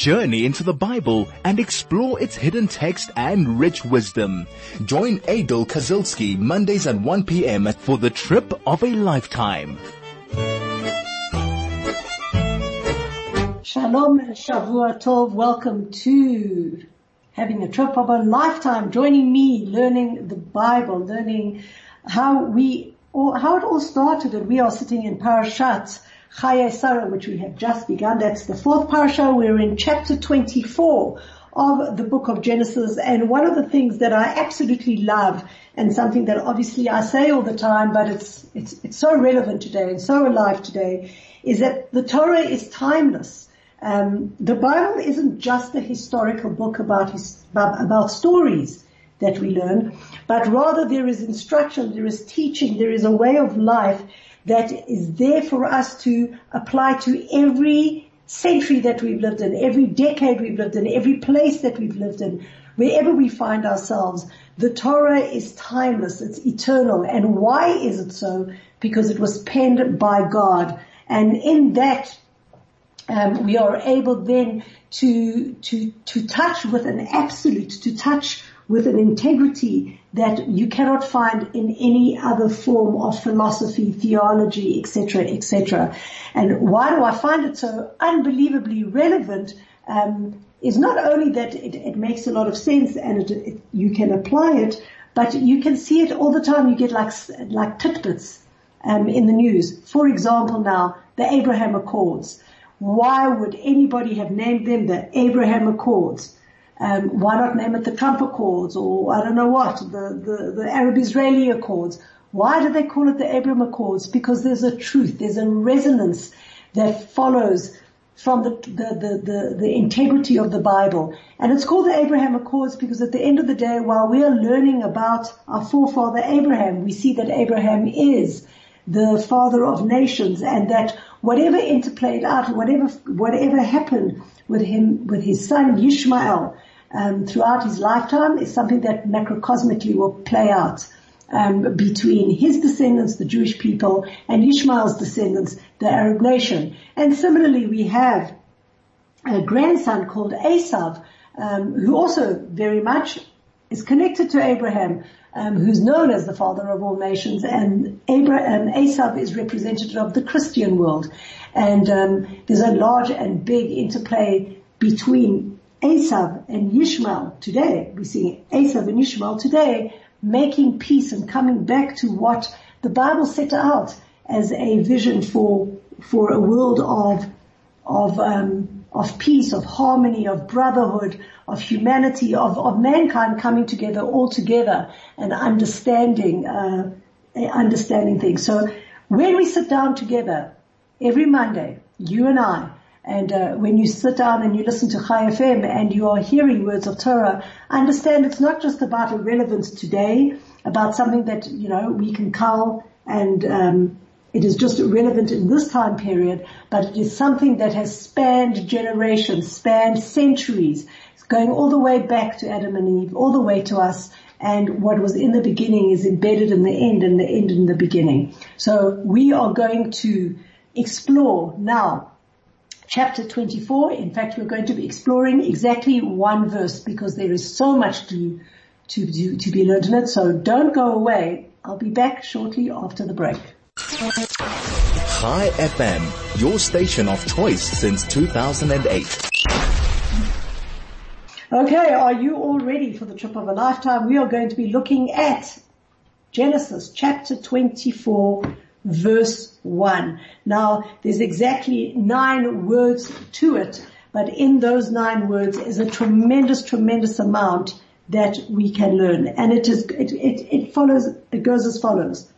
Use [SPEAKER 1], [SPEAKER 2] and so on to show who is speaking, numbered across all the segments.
[SPEAKER 1] journey into the Bible and explore its hidden text and rich wisdom. Join Adol Kazilski Mondays at 1 p.m. for the trip of a lifetime.
[SPEAKER 2] Shalom, Shavua Tov. Welcome to having a trip of a lifetime, joining me, learning the Bible, learning how we, or how it all started. And we are sitting in Parashat Chayei Sarah, which we have just begun. That's the fourth parasha. We're in chapter 24 of the book of Genesis. And one of the things that I absolutely love and something that obviously I say all the time, but it's, it's, it's so relevant today and so alive today is that the Torah is timeless. Um, the Bible isn't just a historical book about his, about stories that we learn, but rather there is instruction, there is teaching, there is a way of life that is there for us to apply to every century that we've lived in, every decade we've lived in, every place that we've lived in, wherever we find ourselves. The Torah is timeless, it's eternal. And why is it so? Because it was penned by God. And in that, um, we are able then to, to, to touch with an absolute, to touch with an integrity that you cannot find in any other form of philosophy, theology, etc., etc. And why do I find it so unbelievably relevant? Um, is not only that it, it, makes a lot of sense and it, it, you can apply it, but you can see it all the time. You get like like tidbits um, in the news. For example, now the Abraham Accords. Why would anybody have named them the Abraham Accords? Um, why not name it the Trump Accords or I don't know what, the, the, the Arab-Israeli Accords? Why do they call it the Abraham Accords? Because there's a truth, there's a resonance that follows from the, the, the, the, integrity of the Bible. And it's called the Abraham Accords because at the end of the day, while we are learning about our forefather Abraham, we see that Abraham is the father of nations and that whatever interplayed out, whatever, whatever happened with him, with his son Yishmael, um, throughout his lifetime is something that macrocosmically will play out um, between his descendants, the Jewish people, and Ishmael's descendants, the Arab nation. And similarly, we have a grandson called Esav, um, who also very much is connected to Abraham, um, who's known as the father of all nations, and Abraham, Esav is representative of the Christian world. And um, there's a large and big interplay between Esav and Yishmael today, we see Esav and Yishmael today making peace and coming back to what the Bible set out as a vision for, for a world of, of, um, of peace, of harmony, of brotherhood, of humanity, of, of mankind coming together all together and understanding, uh, understanding things. So when we sit down together every Monday, you and I, and uh, when you sit down and you listen to Chai FM and you are hearing words of Torah, understand it's not just about a relevance today, about something that you know we can cull and um, it is just relevant in this time period, but it is something that has spanned generations, spanned centuries, it's going all the way back to Adam and Eve, all the way to us. And what was in the beginning is embedded in the end and the end in the beginning. So we are going to explore now chapter 24. In fact, we're going to be exploring exactly one verse because there is so much to, to, to, to be learned in it. So don't go away. I'll be back shortly after the break.
[SPEAKER 1] Chai FM, your station of choice since 2008.
[SPEAKER 2] Okay, are you all ready for the trip of a lifetime? We are going to be looking at Genesis chapter 24 verse 1. Now, there's exactly nine words to it, but in those nine words is a tremendous, tremendous amount that we can learn. And it is, it, it, it follows, it goes as follows.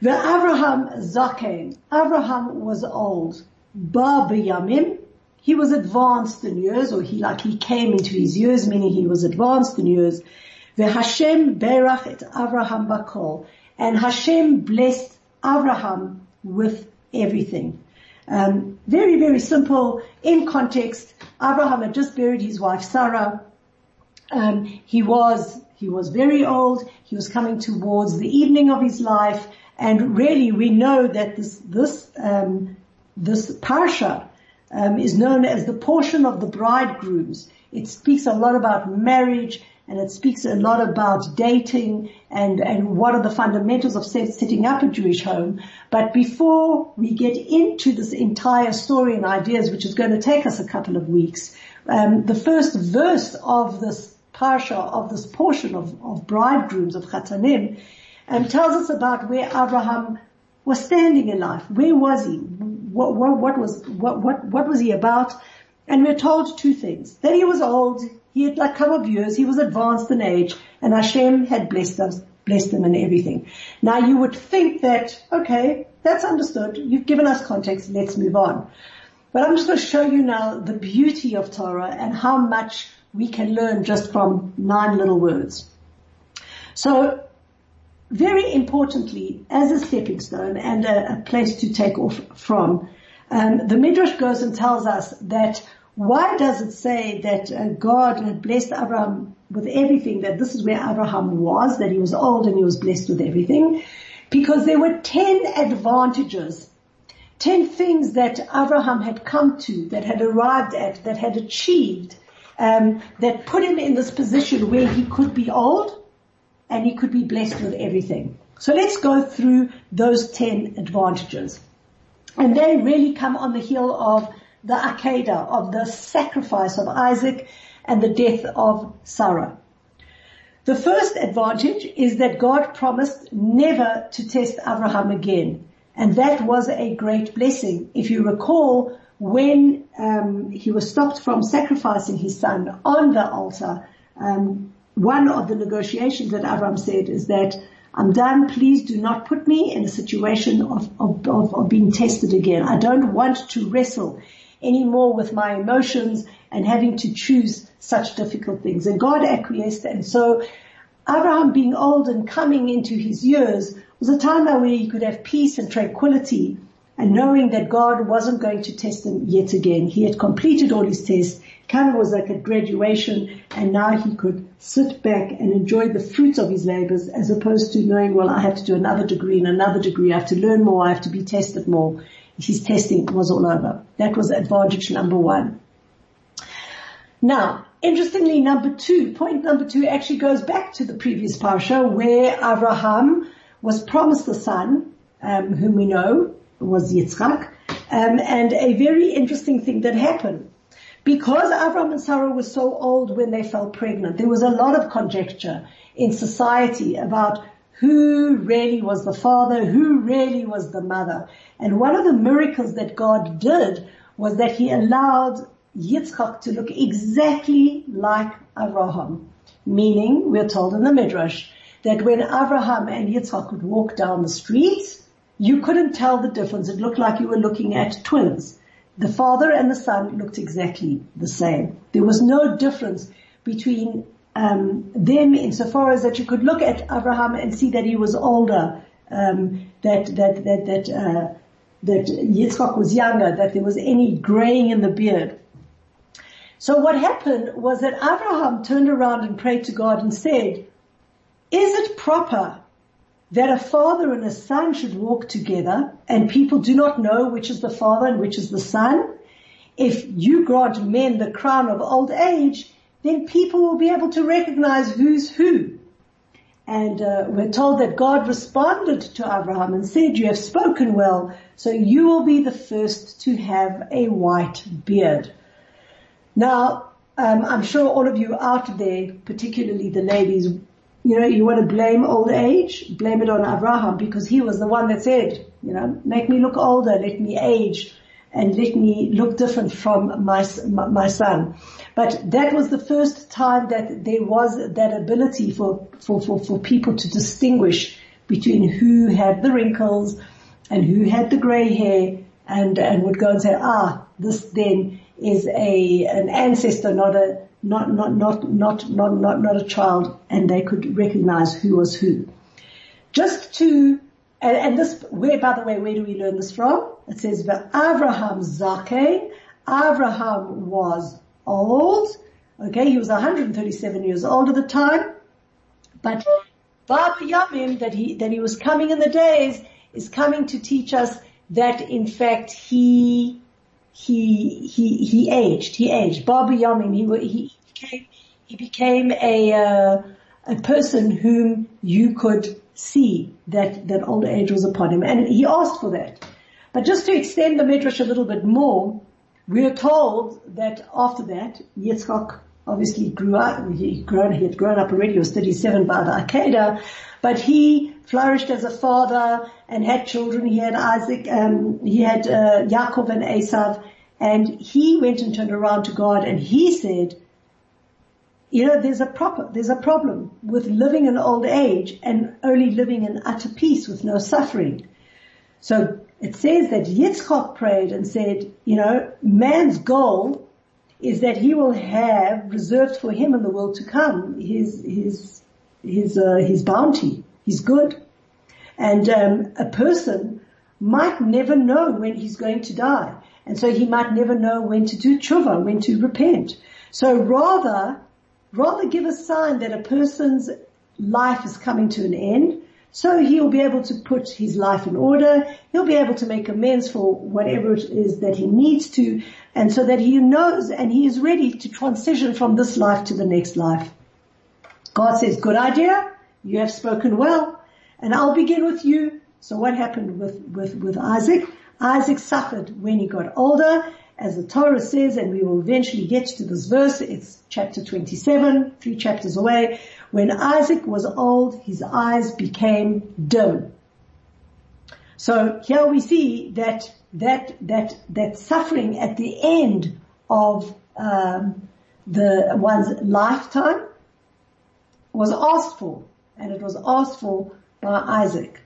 [SPEAKER 2] The Abraham Zaken, Avraham was old. Ba Yamim, he was advanced in years, or he like he came into his years, meaning he was advanced in years. The Hashem berach et Abraham bakol, and Hashem blessed Abraham with everything. Um, very, very simple. In context, Abraham had just buried his wife Sarah. Um, he was he was very old. He was coming towards the evening of his life, and really, we know that this this um, this parsha um, is known as the portion of the bridegrooms. It speaks a lot about marriage and it speaks a lot about dating and, and what are the fundamentals of setting up a Jewish home. But before we get into this entire story and ideas, which is going to take us a couple of weeks, um, the first verse of this parsha, of this portion of, of bridegrooms, of chatanim, um, tells us about where Abraham was standing in life. Where was he? What, what, what was, what, what, what was he about? And we're told two things. That he was old, he had like come of years, he was advanced in age, and Hashem had blessed us, blessed him in everything. Now you would think that, okay, that's understood. You've given us context, let's move on. But I'm just going to show you now the beauty of Torah and how much we can learn just from nine little words. So very importantly, as a stepping stone and a, a place to take off from, um, the Midrash goes and tells us that why does it say that uh, God had blessed Abraham with everything, that this is where Abraham was, that he was old and he was blessed with everything? Because there were ten advantages, ten things that Abraham had come to, that had arrived at, that had achieved, um, that put him in this position where he could be old, and he could be blessed with everything. So let's go through those 10 advantages. And they really come on the heel of the Akedah, of the sacrifice of Isaac and the death of Sarah. The first advantage is that God promised never to test Abraham again. And that was a great blessing. If you recall, when um, he was stopped from sacrificing his son on the altar, um, one of the negotiations that Abraham said is that I'm done. Please do not put me in a situation of, of, of, of being tested again. I don't want to wrestle anymore with my emotions and having to choose such difficult things. And God acquiesced. And so Abraham being old and coming into his years was a time now where he could have peace and tranquility and knowing that God wasn't going to test him yet again. He had completed all his tests kind of was like a graduation and now he could sit back and enjoy the fruits of his labors as opposed to knowing, well, I have to do another degree and another degree. I have to learn more. I have to be tested more. His testing was all over. That was advantage number one. Now, interestingly, number two, point number two actually goes back to the previous parsha where Abraham was promised a son, um, whom we know was Yitzchak, um, and a very interesting thing that happened. Because Avram and Sarah were so old when they fell pregnant, there was a lot of conjecture in society about who really was the father, who really was the mother. And one of the miracles that God did was that he allowed Yitzchak to look exactly like Abraham. Meaning, we're told in the Midrash, that when Abraham and Yitzchak would walk down the street, you couldn't tell the difference. It looked like you were looking at twins. The father and the son looked exactly the same. There was no difference between um, them insofar as that you could look at Abraham and see that he was older, um, that that that that uh, that Yitzchak was younger, that there was any graying in the beard. So what happened was that Abraham turned around and prayed to God and said, "Is it proper that a father and a son should walk together and people do not know which is the father and which is the son. If you grant men the crown of old age, then people will be able to recognize who's who. And uh, we're told that God responded to Abraham and said, you have spoken well, so you will be the first to have a white beard. Now, um, I'm sure all of you out there, particularly the ladies, you know, you want to blame old age, blame it on Abraham because he was the one that said, you know, make me look older, let me age and let me look different from my, my son. But that was the first time that there was that ability for, for, for, for people to distinguish between who had the wrinkles and who had the grey hair and, and would go and say, ah, this then is a, an ancestor, not a, not, not, not, not, not, not, not a child and they could recognize who was who. Just to, and, and this, where, by the way, where do we learn this from? It says, the Abraham Zake, Abraham was old, okay, he was 137 years old at the time, but Baba Yamim, that he, that he was coming in the days, is coming to teach us that in fact he he, he, he aged, he aged. Baba Yamin, he, he became, he became a, uh, a person whom you could see that, that old age was upon him. And he asked for that. But just to extend the midrash a little bit more, we are told that after that, Yitzchak obviously grew up, he, grown, he had grown up already, he was 37 by the Akedah, but he flourished as a father and had children. He had Isaac, um, he had uh, Yaakov and Esav, and he went and turned around to God and he said, you know, there's a proper, there's a problem with living in old age and only living in utter peace with no suffering. So it says that Yitzchak prayed and said, you know, man's goal is that he will have reserved for him in the world to come his, his, his, uh, his bounty, his good. And, um, a person might never know when he's going to die. And so he might never know when to do tshuva, when to repent. So rather rather give a sign that a person's life is coming to an end. So he'll be able to put his life in order. He'll be able to make amends for whatever it is that he needs to. And so that he knows and he is ready to transition from this life to the next life. God says, good idea. You have spoken well. And I'll begin with you. So what happened with, with, with Isaac? Isaac suffered when he got older as the Torah says, and we will eventually get to this verse, it's chapter 27, three chapters away. When Isaac was old, his eyes became dim. So here we see that, that, that, that suffering at the end of, um, the one's lifetime was asked for, and it was asked for by Isaac.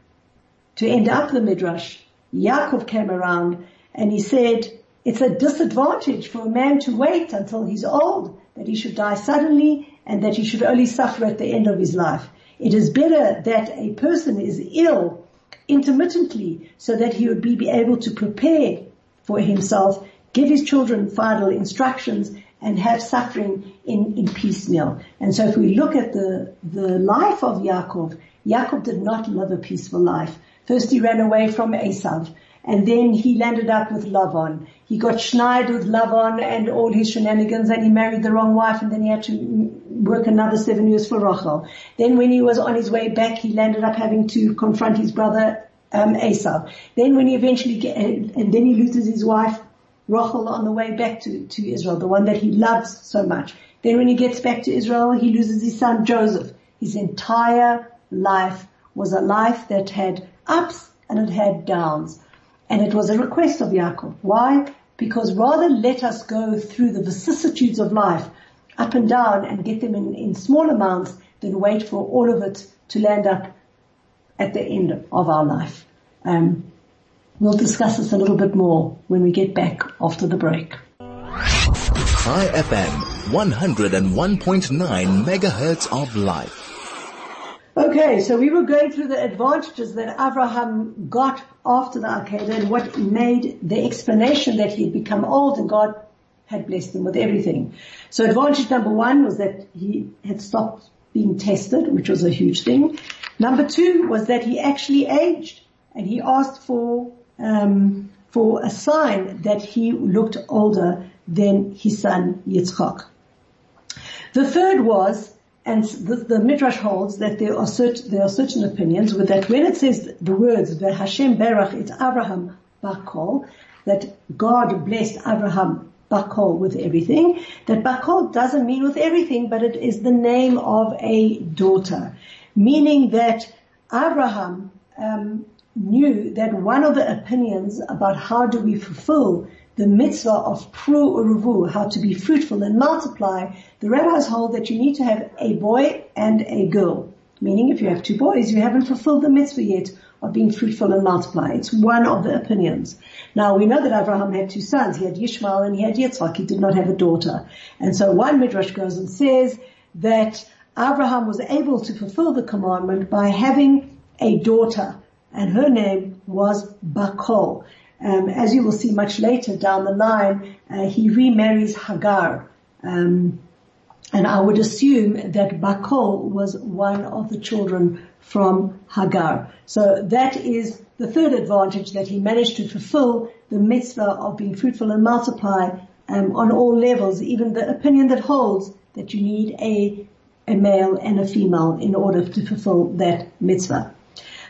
[SPEAKER 2] To end up the midrash, Yaakov came around and he said, it's a disadvantage for a man to wait until he's old, that he should die suddenly and that he should only suffer at the end of his life. It is better that a person is ill intermittently so that he would be able to prepare for himself, give his children final instructions and have suffering in, in piecemeal. And so if we look at the, the life of Yaakov, Yaakov did not live a peaceful life. First he ran away from Esav and then he landed up with Lavan. He got schneid with Lavan and all his shenanigans and he married the wrong wife and then he had to work another seven years for Rachel. Then when he was on his way back, he landed up having to confront his brother um, Esav. Then when he eventually get, and then he loses his wife Rachel on the way back to, to Israel, the one that he loves so much. Then when he gets back to Israel, he loses his son Joseph. His entire life was a life that had ups and it had downs. And it was a request of Yaakov. Why? Because rather let us go through the vicissitudes of life up and down and get them in, in small amounts than wait for all of it to land up at the end of our life. Um, we'll discuss this a little bit more when we get back after the break.
[SPEAKER 1] Chai FM, 101.9 megahertz of life.
[SPEAKER 2] Okay, so we were going through the advantages that Abraham got after the Akedah and what made the explanation that he had become old and God had blessed him with everything. So advantage number one was that he had stopped being tested, which was a huge thing. Number two was that he actually aged and he asked for, um, for a sign that he looked older than his son Yitzchak. The third was and the, the Midrash holds that there are certain, there are certain opinions with that when it says the words, the Hashem Berach, it's Abraham Bakol, that God blessed Abraham Bakol with everything, that Bakol doesn't mean with everything, but it is the name of a daughter. Meaning that Abraham um, knew that one of the opinions about how do we fulfill the mitzvah of pru uruvu, how to be fruitful and multiply, the rabbis hold that you need to have a boy and a girl. Meaning if you have two boys, you haven't fulfilled the mitzvah yet of being fruitful and multiply. It's one of the opinions. Now we know that Abraham had two sons. He had Yishmael and he had Yitzchak. He did not have a daughter. And so one midrash goes and says that Abraham was able to fulfill the commandment by having a daughter and her name was Bakol. Um, as you will see much later down the line, uh, he remarries Hagar. Um, And I would assume that Bakol was one of the children from Hagar. So that is the third advantage that he managed to fulfill the mitzvah of being fruitful and multiply um, on all levels, even the opinion that holds that you need a, a male and a female in order to fulfill that mitzvah.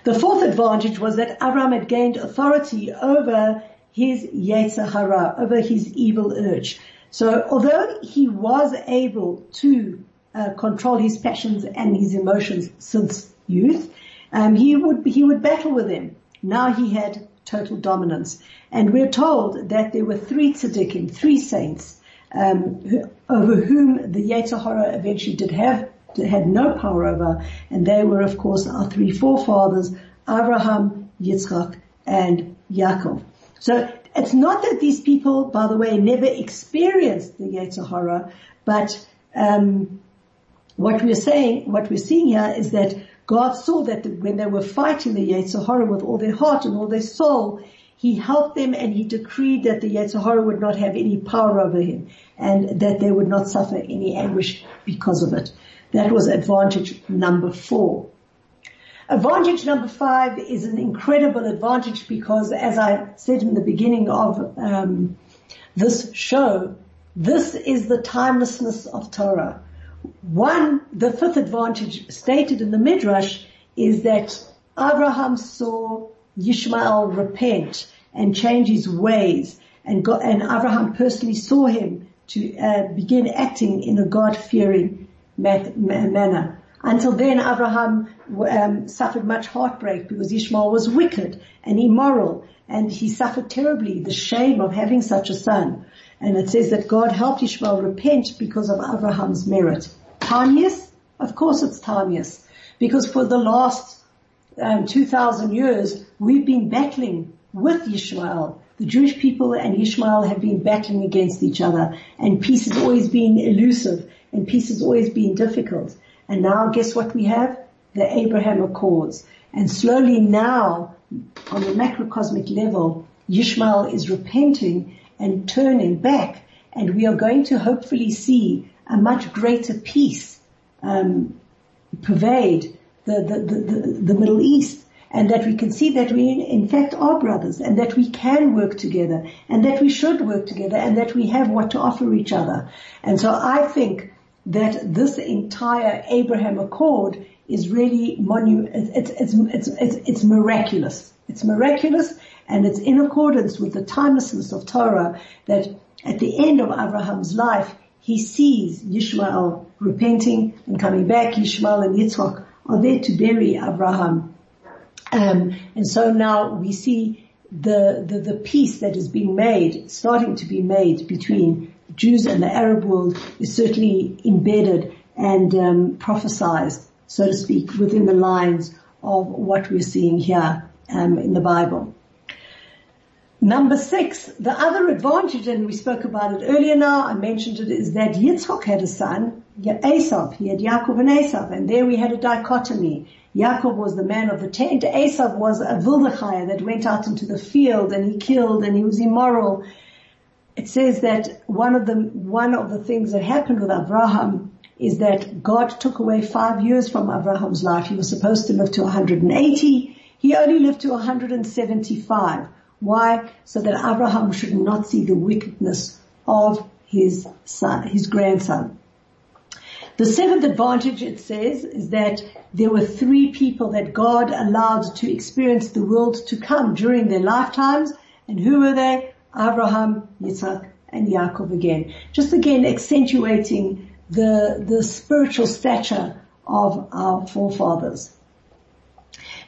[SPEAKER 2] The fourth advantage was that Abraham had gained authority over his Yetzer Hara, over his evil urge. So although he was able to uh, control his passions and his emotions since youth, um, he would he would battle with them. Now he had total dominance, and we're told that there were three tzaddikim, three saints, um, who, over whom the Yetzer Hara eventually did have had no power over, and they were, of course, our three forefathers, Abraham, Yitzchak, and Yaakov. So it's not that these people, by the way, never experienced the Yetzer Hara, but um, what we're saying, what we're seeing here is that God saw that when they were fighting the Yetzer Hara with all their heart and all their soul, He helped them and He decreed that the Yetzer Hara would not have any power over him and that they would not suffer any anguish because of it. That was advantage number four. Advantage number five is an incredible advantage because as I said in the beginning of um, this show, this is the timelessness of Torah. One, the fifth advantage stated in the Midrash is that Abraham saw Yishmael repent and change his ways and, God, and Abraham personally saw him to uh, begin acting in a God-fearing manner. Until then, Abraham um, suffered much heartbreak because Ishmael was wicked and immoral, and he suffered terribly the shame of having such a son. And it says that God helped Ishmael repent because of Abraham's merit. Time? Of course it's time. Because for the last um, 2,000 years, we've been battling with Ishmael. The Jewish people and Ishmael have been battling against each other and peace has always been elusive and peace has always been difficult. And now guess what we have? The Abraham Accords. And slowly now, on the macrocosmic level, Yishmael is repenting and turning back and we are going to hopefully see a much greater peace um, pervade the, the, the, Middle East and that we can see that we in fact are brothers and that we can work together and that we should work together and that we have what to offer each other. And so I think that this entire Abraham Accord is really monu- it's, it's, it's, it's, it's miraculous. It's miraculous and it's in accordance with the timelessness of Torah that at the end of Abraham's life, he sees Yishmael repenting and coming back. Yishmael and Yitzchak are there to bury Abraham. Um, and so now we see the, the, the peace that is being made, starting to be made between Jews and the Arab world is certainly embedded and um, prophesized, so to speak, within the lines of what we're seeing here um, in the Bible. Number six, the other advantage, and we spoke about it earlier now, I mentioned it, is that Yitzhak had a son, Esav. He had Yaakov and Esav, and there we had a dichotomy. Yaakov was the man of the tent, Esav was a Vildachaya that went out into the field and he killed and he was immoral it says that one of the one of the things that happened with Abraham is that God took away five years from Abraham's life. He was supposed to live to 180. He only lived to 175. Why? So that Abraham should not see the wickedness of his son, his grandson. The seventh advantage, it says, is that there were three people that God allowed to experience the world to come during their lifetimes. And who were they? Abraham, Yitzhak, and Yaakov again. Just again accentuating the, the spiritual stature of our forefathers.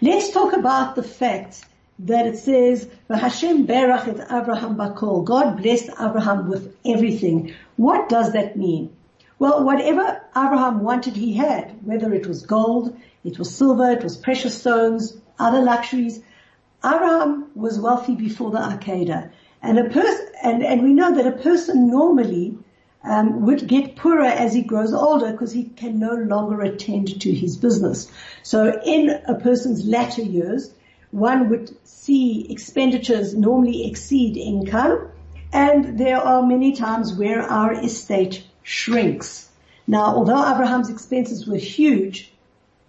[SPEAKER 2] Let's talk about the fact that it says, Hashem berach et Abraham bakol. God blessed Abraham with everything. What does that mean? Well, whatever Abraham wanted, he had. Whether it was gold, it was silver, it was precious stones, other luxuries. Abraham was wealthy before the Akedah. And a person, and, and we know that a person normally um, would get poorer as he grows older because he can no longer attend to his business. So in a person's latter years, one would see expenditures normally exceed income, and there are many times where our estate shrinks. Now, although Abraham's expenses were huge,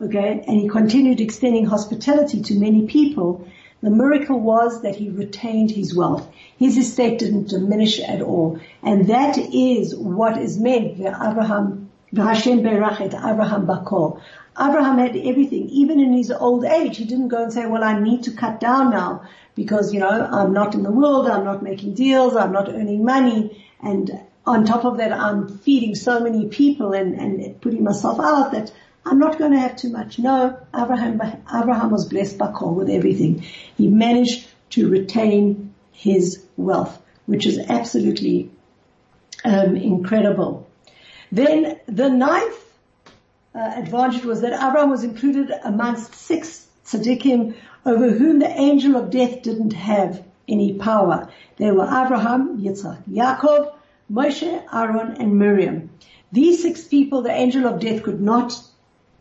[SPEAKER 2] okay, and he continued extending hospitality to many people, the miracle was that he retained his wealth. His estate didn't diminish at all. And that is what is meant by Abraham, Hashem Berachet, Abraham Bakor. Abraham had everything, even in his old age. He didn't go and say, well, I need to cut down now because, you know, I'm not in the world, I'm not making deals, I'm not earning money. And on top of that, I'm feeding so many people and, and putting myself out that I'm not going to have too much. No, Abraham, Abraham was blessed by God with everything. He managed to retain his wealth, which is absolutely um, incredible. Then the ninth uh, advantage was that Abraham was included amongst six tzaddikim over whom the angel of death didn't have any power. They were Abraham, Yitzhak, Yaakov, Moshe, Aaron, and Miriam. These six people, the angel of death could not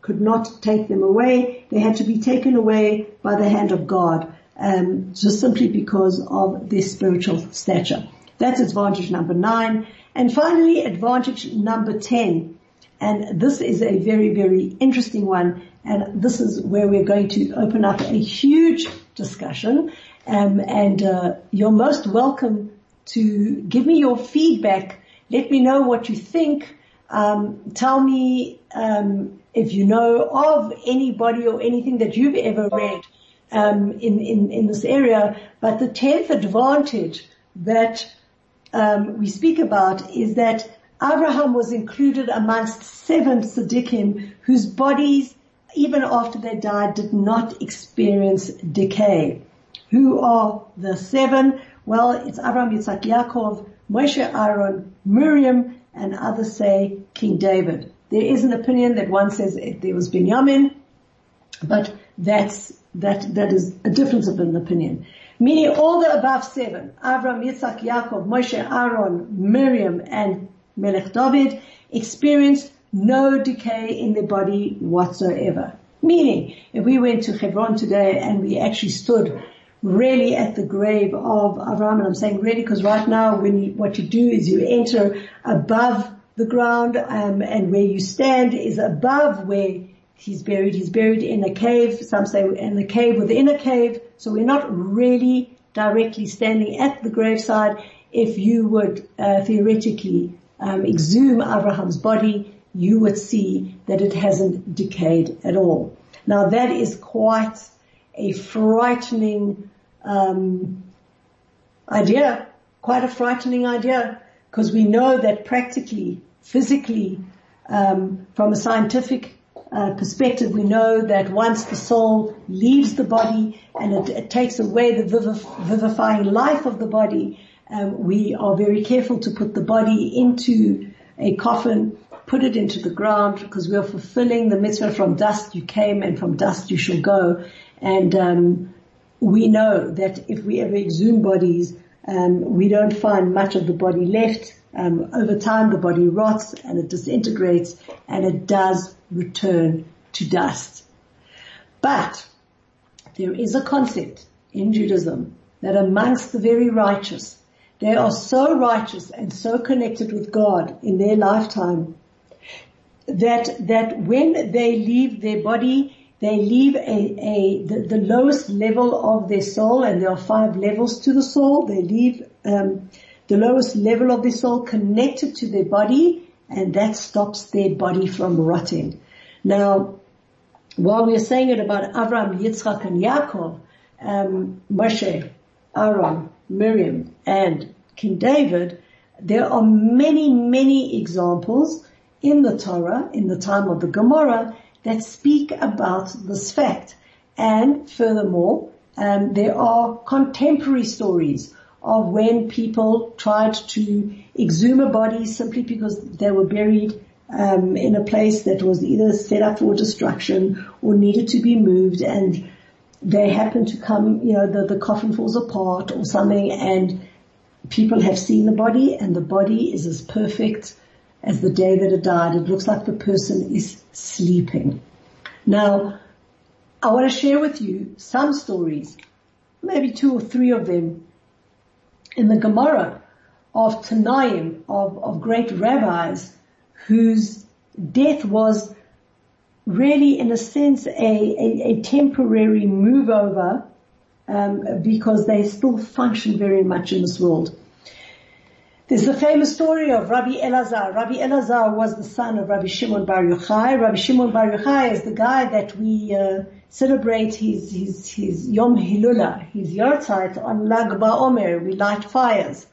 [SPEAKER 2] could not take them away. They had to be taken away by the hand of God, um, just simply because of their spiritual stature. That's advantage number nine. And finally, advantage number 10. And this is a very, very interesting one. And this is where we're going to open up a huge discussion. Um, and uh, you're most welcome to give me your feedback. Let me know what you think. Um, tell me um, if you know of anybody or anything that you've ever read um, in, in, in this area. But the tenth advantage that um, we speak about is that Abraham was included amongst seven tzaddikim whose bodies, even after they died, did not experience decay. Who are the seven? Well, it's Abraham, Yitzhak, Yaakov, Moshe, Aaron, Miriam, and others say King David. There is an opinion that one says there was Benjamin, but that's, that, that is a difference of an opinion. Meaning all the above seven, Avram, Yitzhak, Yaakov, Moshe, Aaron, Miriam, and Melech David experienced no decay in their body whatsoever. Meaning, if we went to Hebron today and we actually stood really at the grave of Avram, and I'm saying really because right now when you, what you do is you enter above the ground, um, and where you stand is above where he's buried. He's buried in a cave. Some say in the cave within a cave. So we're not really directly standing at the graveside. If you would uh, theoretically um, exhume Abraham's body, you would see that it hasn't decayed at all. Now that is quite a frightening um, idea, quite a frightening idea, because we know that practically physically, um, from a scientific uh, perspective, we know that once the soul leaves the body and it, it takes away the vivif- vivifying life of the body, um, we are very careful to put the body into a coffin, put it into the ground, because we are fulfilling the mitzvah from dust you came and from dust you shall go. And um, we know that if we ever exhume bodies, um, we don't find much of the body left. Um, over time, the body rots and it disintegrates, and it does return to dust. But there is a concept in Judaism that amongst the very righteous, they are so righteous and so connected with God in their lifetime that that when they leave their body, they leave a, a the, the, lowest level of their soul, and there are five levels to the soul. They leave um, the lowest level of their soul connected to their body, and that stops their body from rotting. Now, while we're saying it about Avram, Yitzchak, and Yaakov, um, Moshe, Aaron, Miriam, and King David, there are many, many examples in the Torah, in the time of the Gemara, that speak about this fact. And furthermore, um, there are contemporary stories of when people tried to exhume a body simply because they were buried um, in a place that was either set up for destruction or needed to be moved and they happen to come, you know, the, the coffin falls apart or something and people have seen the body and the body is as perfect as the day that it died. It looks like the person is sleeping. Now, I want to share with you some stories, maybe two or three of them in the Gemara of Tanaim, of, of great rabbis whose death was really in a sense a, a, a temporary move over um, because they still function very much in this world. There's the famous story of Rabbi Elazar. Rabbi Elazar was the son of Rabbi Shimon Bar Yochai. Rabbi Shimon Bar Yochai is the guy that we uh, celebrate his, his, his Yom Hilula, his Yahrzeit on Lag BaOmer. We light fires.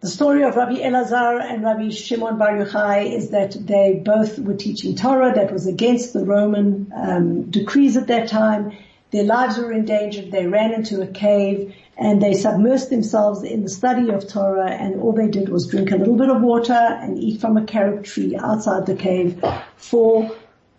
[SPEAKER 2] The story of Rabbi Elazar and Rabbi Shimon Bar Yochai is that they both were teaching Torah that was against the Roman um, decrees at that time. Their lives were endangered. They ran into a cave and they submersed themselves in the study of Torah and all they did was drink a little bit of water and eat from a carob tree outside the cave for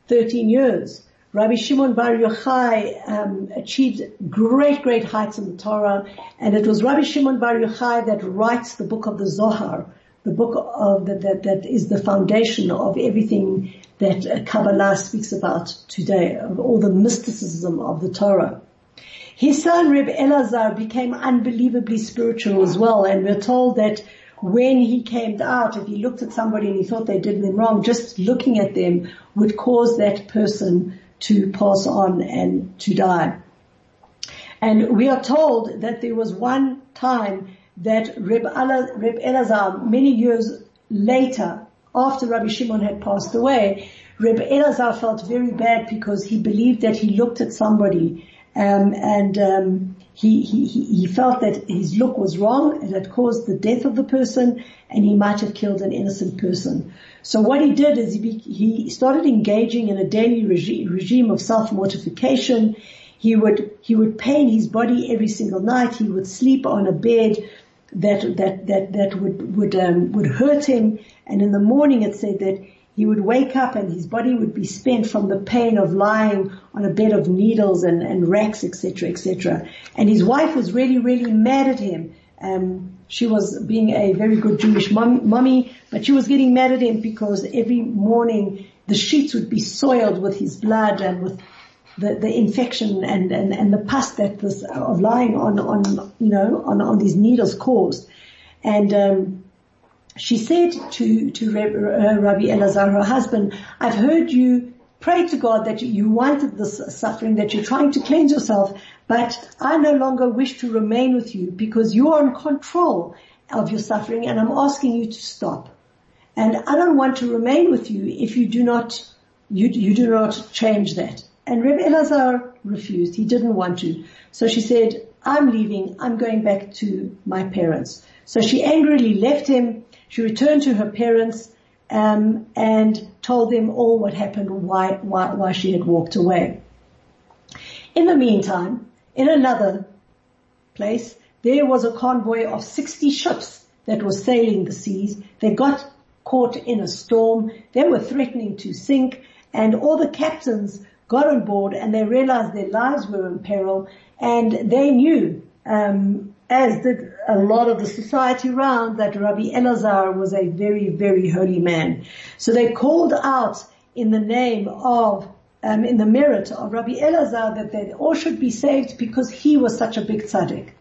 [SPEAKER 2] 13 years. Rabbi Shimon Bar Yochai um, achieved great, great heights in the Torah, and it was Rabbi Shimon Bar Yochai that writes the book of the Zohar, the book of the, that that is the foundation of everything that Kabbalah speaks about today, of all the mysticism of the Torah. His son Reb Elazar became unbelievably spiritual as well, and we're told that when he came out, if he looked at somebody and he thought they did them wrong, just looking at them would cause that person to pass on and to die. And we are told that there was one time that Reb, Elazar, many years later, after Rabbi Shimon had passed away, Reb Elazar felt very bad because he believed that he looked at somebody um, and um, he, he, he felt that his look was wrong. It had caused the death of the person, and he might have killed an innocent person. So what he did is he, he started engaging in a daily regi- regime of self mortification. He would he would pain his body every single night. He would sleep on a bed that that that that would would um, would hurt him. And in the morning, it said that he would wake up and his body would be spent from the pain of lying on a bed of needles and, and racks, etc., etc. And his wife was really, really mad at him. Um, she was being a very good Jewish mom, mommy, but she was getting mad at him because every morning the sheets would be soiled with his blood and with the, the infection and, and, and the pus that this of lying on, on, you know, on, on these needles caused. And, um, she said to, to uh, Rabbi Elazar, her husband, I've heard you pray to God that you wanted this suffering, that you're trying to cleanse yourself, but I no longer wish to remain with you because you are in control of your suffering and I'm asking you to stop. And I don't want to remain with you if you do not, you, you do not change that. And Rabbi Elazar refused. He didn't want to. So she said, I'm leaving. I'm going back to my parents. So she angrily left him she returned to her parents um, and told them all what happened, why, why, why she had walked away. In the meantime, in another place, there was a convoy of 60 ships that was sailing the seas. They got caught in a storm. They were threatening to sink and all the captains got on board and they realized their lives were in peril and they knew um, as did a lot of the society around, that Rabbi Elazar was a very, very holy man. So they called out in the name of, um, in the merit of Rabbi Elazar that they all should be saved because he was such a big tzaddik.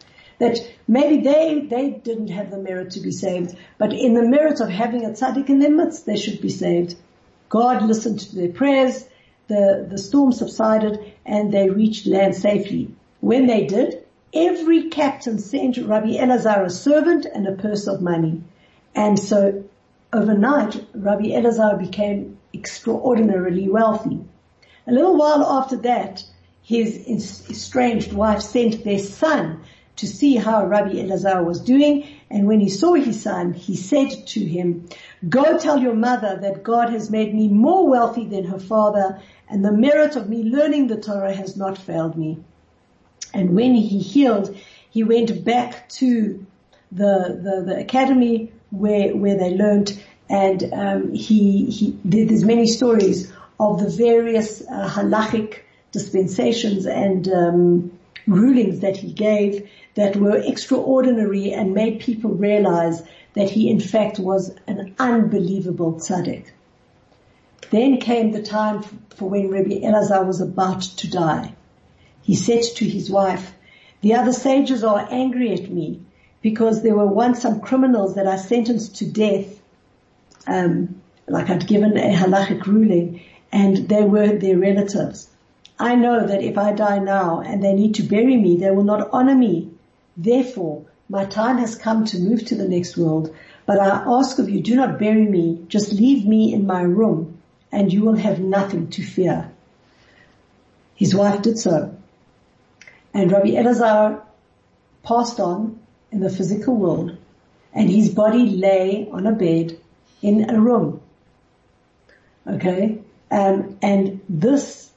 [SPEAKER 2] That maybe they, they didn't have the merit to be saved, but in the merit of having a tzaddik in their midst, they should be saved. God listened to their prayers, the, the storm subsided, and they reached land safely. When they did, every captain sent Rabbi Elazar a servant and a purse of money. And so overnight, Rabbi Elazar became extraordinarily wealthy. A little while after that, his estranged wife sent their son to see how Rabbi Elazar was doing. And when he saw his son, he said to him, go tell your mother that God has made me more wealthy than her father and the merit of me learning the Torah has not failed me. And when he healed, he went back to the, the, the academy where, where they learned and, um, he, he, there's many stories of the various uh, halachic dispensations and, um, rulings that he gave that were extraordinary and made people realize that he in fact was an unbelievable tzaddik. Then came the time for when Rabbi Elazar was about to die. He said to his wife, the other sages are angry at me because there were once some criminals that I sentenced to death um, like I'd given a halachic ruling and they were their relatives. I know that if I die now and they need to bury me, they will not honor me. Therefore, my time has come to move to the next world, but I ask of you, do not bury me, just leave me in my room and you will have nothing to fear. His wife did so. And Rabbi Elazar passed on in the physical world and his body lay on a bed in a room. Okay? Um, and this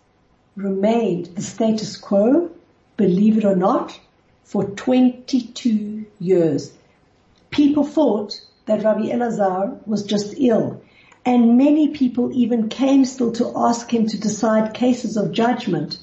[SPEAKER 2] remained the status quo, believe it or not, for 22 years. People thought that Rabbi Elazar was just ill. And many people even came still to ask him to decide cases of judgment.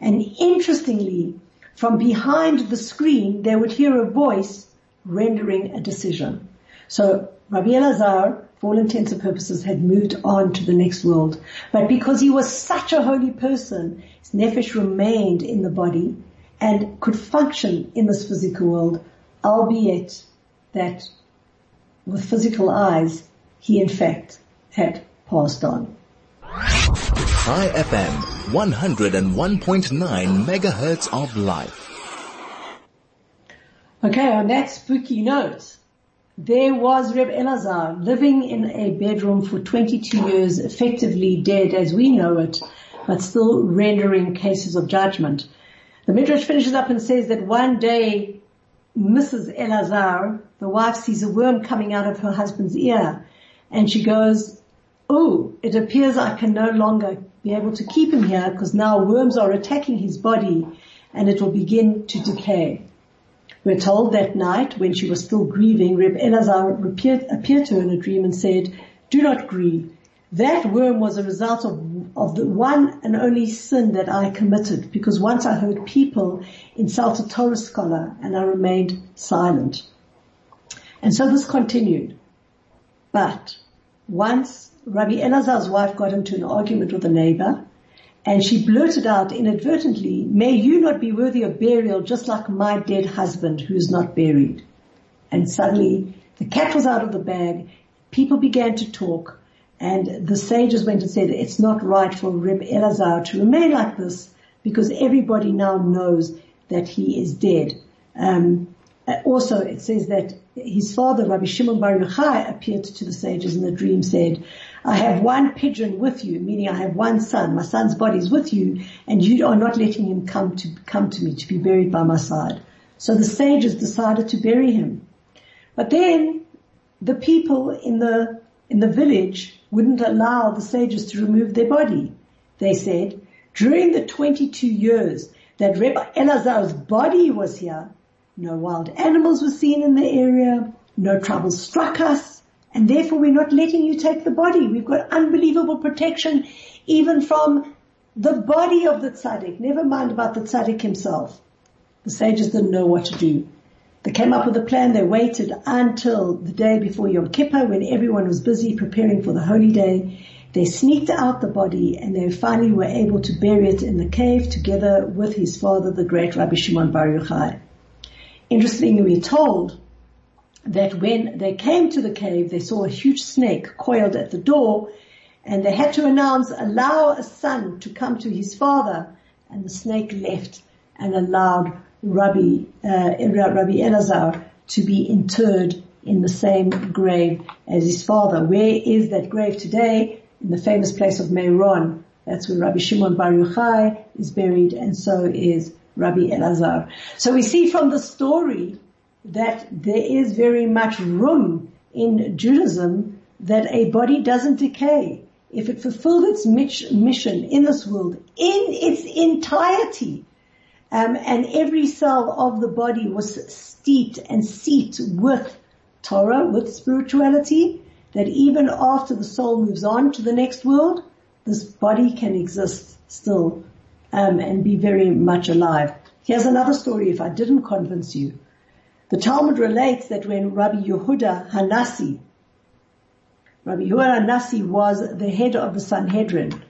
[SPEAKER 2] And interestingly, from behind the screen, they would hear a voice rendering a decision. So Rabbi Elazar, for all intents and purposes, had moved on to the next world. But because he was such a holy person, his nefesh remained in the body and could function in this physical world, albeit that with physical eyes, he in fact had passed on.
[SPEAKER 1] Chai FM, 101.9 megahertz of life.
[SPEAKER 2] Okay, on that spooky note, there was Reb Elazar living in a bedroom for 22 years, effectively dead as we know it, but still rendering cases of judgment. The Midrash finishes up and says that one day Mrs. Elazar, the wife, sees a worm coming out of her husband's ear and she goes, oh, it appears I can no longer be able to keep him here because now worms are attacking his body and it will begin to decay. We're told that night when she was still grieving, Reb Elazar appeared, appeared to her in a dream and said, do not grieve. That worm was a result of, of the one and only sin that I committed because once I heard people insult a Torah scholar and I remained silent. And so this continued. But once Rabbi Elazar's wife got into an argument with a neighbor and she blurted out inadvertently, may you not be worthy of burial just like my dead husband who is not buried. And suddenly the cat was out of the bag. People began to talk and the sages went and said, it's not right for Reb Elazar to remain like this because everybody now knows that he is dead. Um, also, it says that his father, Rabbi Shimon Bar Yochai, appeared to the sages in a dream, said, I have one pigeon with you, meaning I have one son. My son's body is with you, and you are not letting him come to come to me to be buried by my side. So the sages decided to bury him. But then the people in the in the village wouldn't allow the sages to remove their body. They said, during the 22 years that Rabbi Elazar's body was here, no wild animals were seen in the area, no trouble struck us, and therefore we're not letting you take the body. We've got unbelievable protection even from the body of the tzaddik, never mind about the tzaddik himself. The sages didn't know what to do. They came up with a plan. They waited until the day before Yom Kippur when everyone was busy preparing for the holy day. They sneaked out the body and they finally were able to bury it in the cave together with his father, the great Rabbi Shimon Bar Yochai. Interestingly, we're told that when they came to the cave, they saw a huge snake coiled at the door and they had to announce, allow a son to come to his father and the snake left and allowed Rabbi, uh, Rabbi Elazar to be interred in the same grave as his father. Where is that grave today? In the famous place of Meiron. That's where Rabbi Shimon Bar Yochai is buried and so is Rabbi Elazar. So we see from the story that there is very much room in Judaism that a body doesn't decay. If it fulfilled its mission in this world in its entirety, um, and every cell of the body was steeped and seeped with Torah, with spirituality, that even after the soul moves on to the next world, this body can exist still um, and be very much alive. Here's another story if I didn't convince you. The Talmud relates that when Rabbi Yehuda Hanasi, Rabbi Yehuda Hanasi was the head of the Sanhedrin,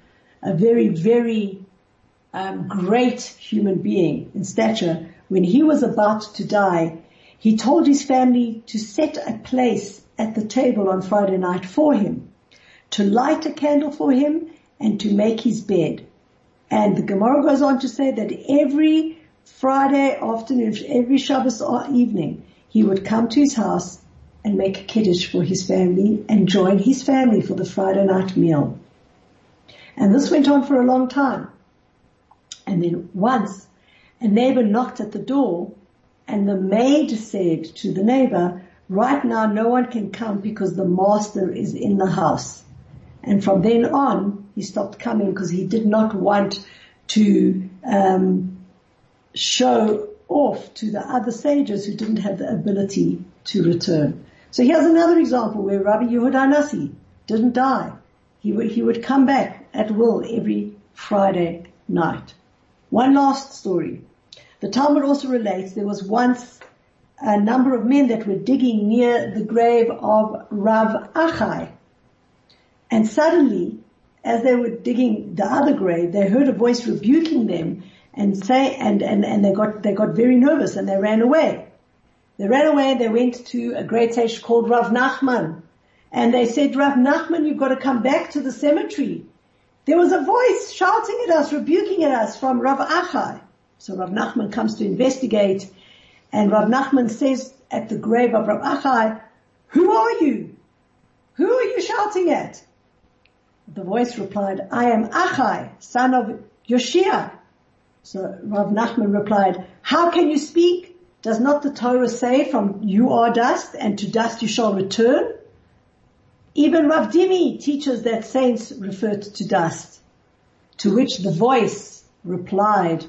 [SPEAKER 2] a very, very um, great human being in stature, when he was about to die, he told his family to set a place at the table on Friday night for him to light a candle for him, and to make his bed. And the Gemara goes on to say that every Friday afternoon, every Shabbos evening, he would come to his house and make a kiddush for his family and join his family for the Friday night meal. And this went on for a long time. And then once a neighbor knocked at the door and the maid said to the neighbor, right now no one can come because the master is in the house. And from then on, he stopped coming because he did not want to um, show off to the other sages who didn't have the ability to return. So here's another example where Rabbi Yehuda Nasi didn't die. He would, he would come back at will every Friday night. One last story. The Talmud also relates there was once a number of men that were digging near the grave of Rav Achai. And suddenly, as they were digging the other grave, they heard a voice rebuking them and say, and, and, and they got, they got very nervous and they ran away. They ran away, they went to a great sage called Rav Nachman. And they said, Rav Nachman, you've got to come back to the cemetery. There was a voice shouting at us, rebuking at us from Rav Achai. So Rav Nachman comes to investigate and Rav Nachman says at the grave of Rav Achai, who are you? Who are you shouting at? The voice replied, I am Achai, son of Yoshia. So Rav Nachman replied, how can you speak? Does not the Torah say from you are dust and to dust you shall return? Even Rav Dimi teaches that saints refer to dust. To which the voice replied,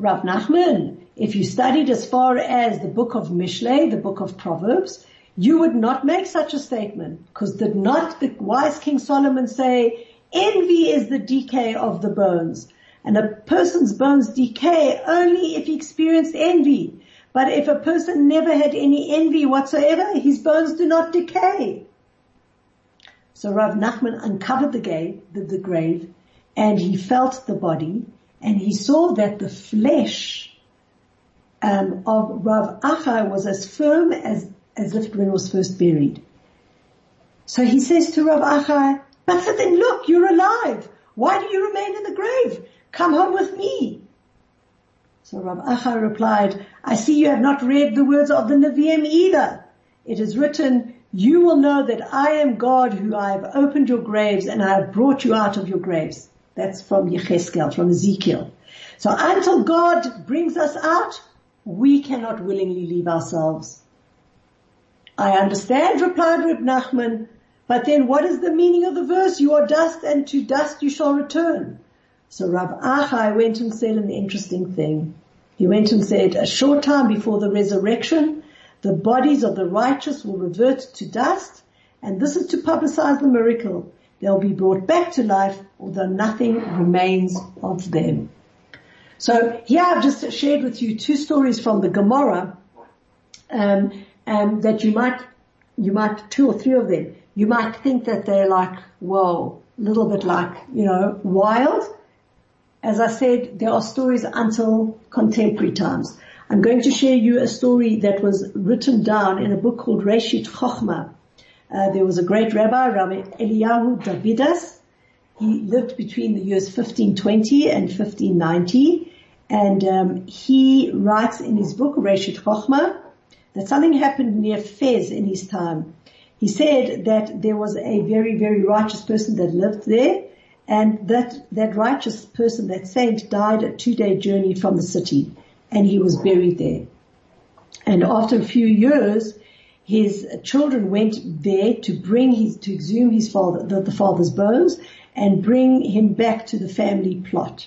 [SPEAKER 2] Rav Nachman, if you studied as far as the book of Mishlei, the book of Proverbs, you would not make such a statement because did not the wise King Solomon say, envy is the decay of the bones and a person's bones decay only if he experienced envy. But if a person never had any envy whatsoever, his bones do not decay. So Rav Nachman uncovered the grave, the, the grave and he felt the body and he saw that the flesh um, of Rav Achai was as firm as as if when was first buried. So he says to Rav Achai, but then look, you're alive. Why do you remain in the grave? Come home with me. So Rav Achai replied, I see you have not read the words of the Nevi'im either. It is written, you will know that I am God who I have opened your graves and I have brought you out of your graves. That's from Yecheskel, from Ezekiel. So until God brings us out, we cannot willingly leave ourselves. I understand, replied Reb Nachman, but then what is the meaning of the verse? You are dust and to dust you shall return. So Rav Achai went and said an interesting thing. He went and said, a short time before the resurrection, the bodies of the righteous will revert to dust, and this is to publicize the miracle. They'll be brought back to life, although nothing remains of them. So here I've just shared with you two stories from the Gemara, um, um, that you might, you might, two or three of them, you might think that they're like, whoa, a little bit like, you know, wild. As I said, there are stories until contemporary times. I'm going to share you a story that was written down in a book called Reshit Chochmah. Uh, there was a great rabbi, Rabbi Eliyahu de Vidas. He lived between the years 1520 and 1590, and um, he writes in his book Reshit Chochmah that something happened near Fez in his time. He said that there was a very, very righteous person that lived there and that, that righteous person, that saint died a two day journey from the city and he was buried there. And after a few years, his children went there to bring his, to exhume his father, the, the father's bones and bring him back to the family plot.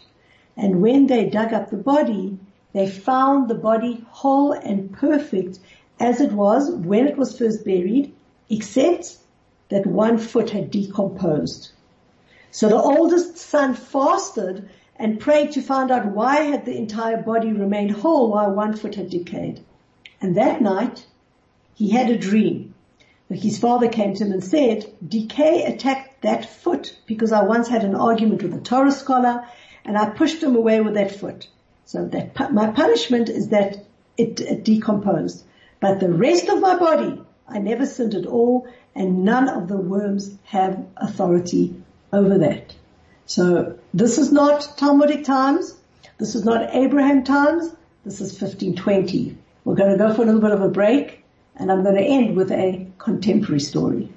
[SPEAKER 2] And when they dug up the body, they found the body whole and perfect as it was when it was first buried, except that one foot had decomposed. So the oldest son fasted and prayed to find out why had the entire body remained whole while one foot had decayed. And that night, he had a dream. His father came to him and said, decay attacked that foot because I once had an argument with a Torah scholar and I pushed him away with that foot. So that my punishment is that it, it decomposed. But the rest of my body, I never sinned at all, and none of the worms have authority over that. So this is not Talmudic times. This is not Abraham times. This is 1520. We're going to go for a little bit of a break and I'm going to end with a contemporary story.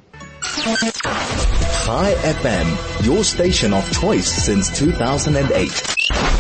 [SPEAKER 1] Chai FM, your station of choice since 2008.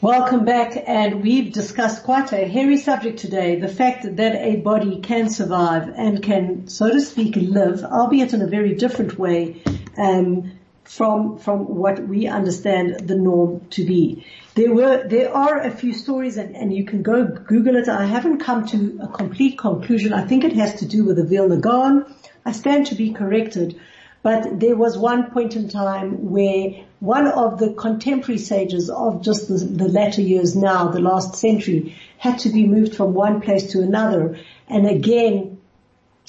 [SPEAKER 2] Welcome back and we've discussed quite a hairy subject today, the fact that a body can survive and can, so to speak, live, albeit in a very different way, um, from, from what we understand the norm to be. There were, there are a few stories and, and you can go Google it. I haven't come to a complete conclusion. I think it has to do with the Vilna Gaon I stand to be corrected, but there was one point in time where one of the contemporary sages of just the, the latter years now, the last century, had to be moved from one place to another. And again,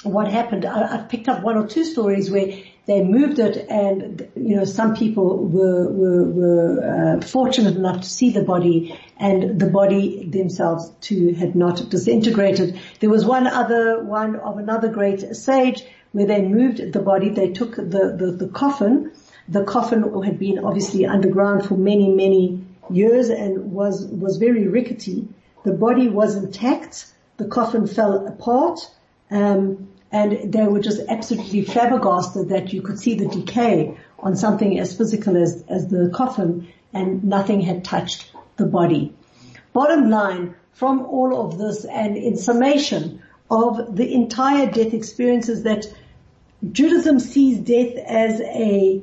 [SPEAKER 2] what happened, I, have picked up one or two stories where they moved it and, you know, some people were, were, were uh, fortunate enough to see the body and the body themselves too had not disintegrated. There was one other, one of another great sage where they moved the body, they took the, the, the coffin, the coffin had been obviously underground for many, many years and was, was very rickety. The body was intact, the coffin fell apart, um, and they were just absolutely flabbergasted that you could see the decay on something as physical as, as the coffin and nothing had touched the body. Bottom line, from all of this and in summation of the entire death experiences that Judaism sees death as a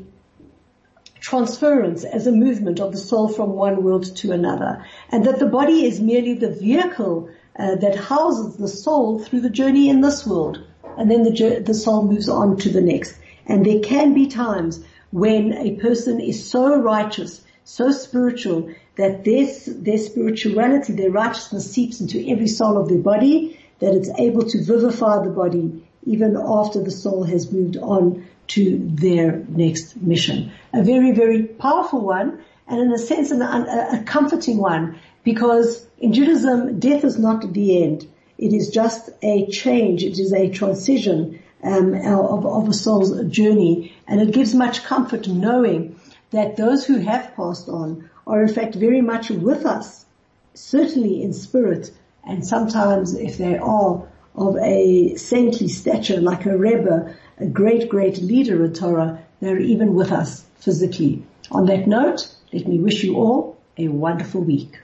[SPEAKER 2] transference, as a movement of the soul from one world to another, and that the body is merely the vehicle uh, that houses the soul through the journey in this world, and then the, the soul moves on to the next. And there can be times when a person is so righteous, so spiritual, that their, their spirituality, their righteousness seeps into every soul of their body, that it's able to vivify the body even after the soul has moved on to their next mission. A very, very powerful one and in a sense a comforting one because in Judaism death is not the end. It is just a change. It is a transition um, of, of a soul's journey and it gives much comfort knowing that those who have passed on are in fact very much with us, certainly in spirit and sometimes if they are of a saintly stature like a Rebbe, a great, great leader of Torah, they're even with us physically. On that note, let me wish you all a wonderful week.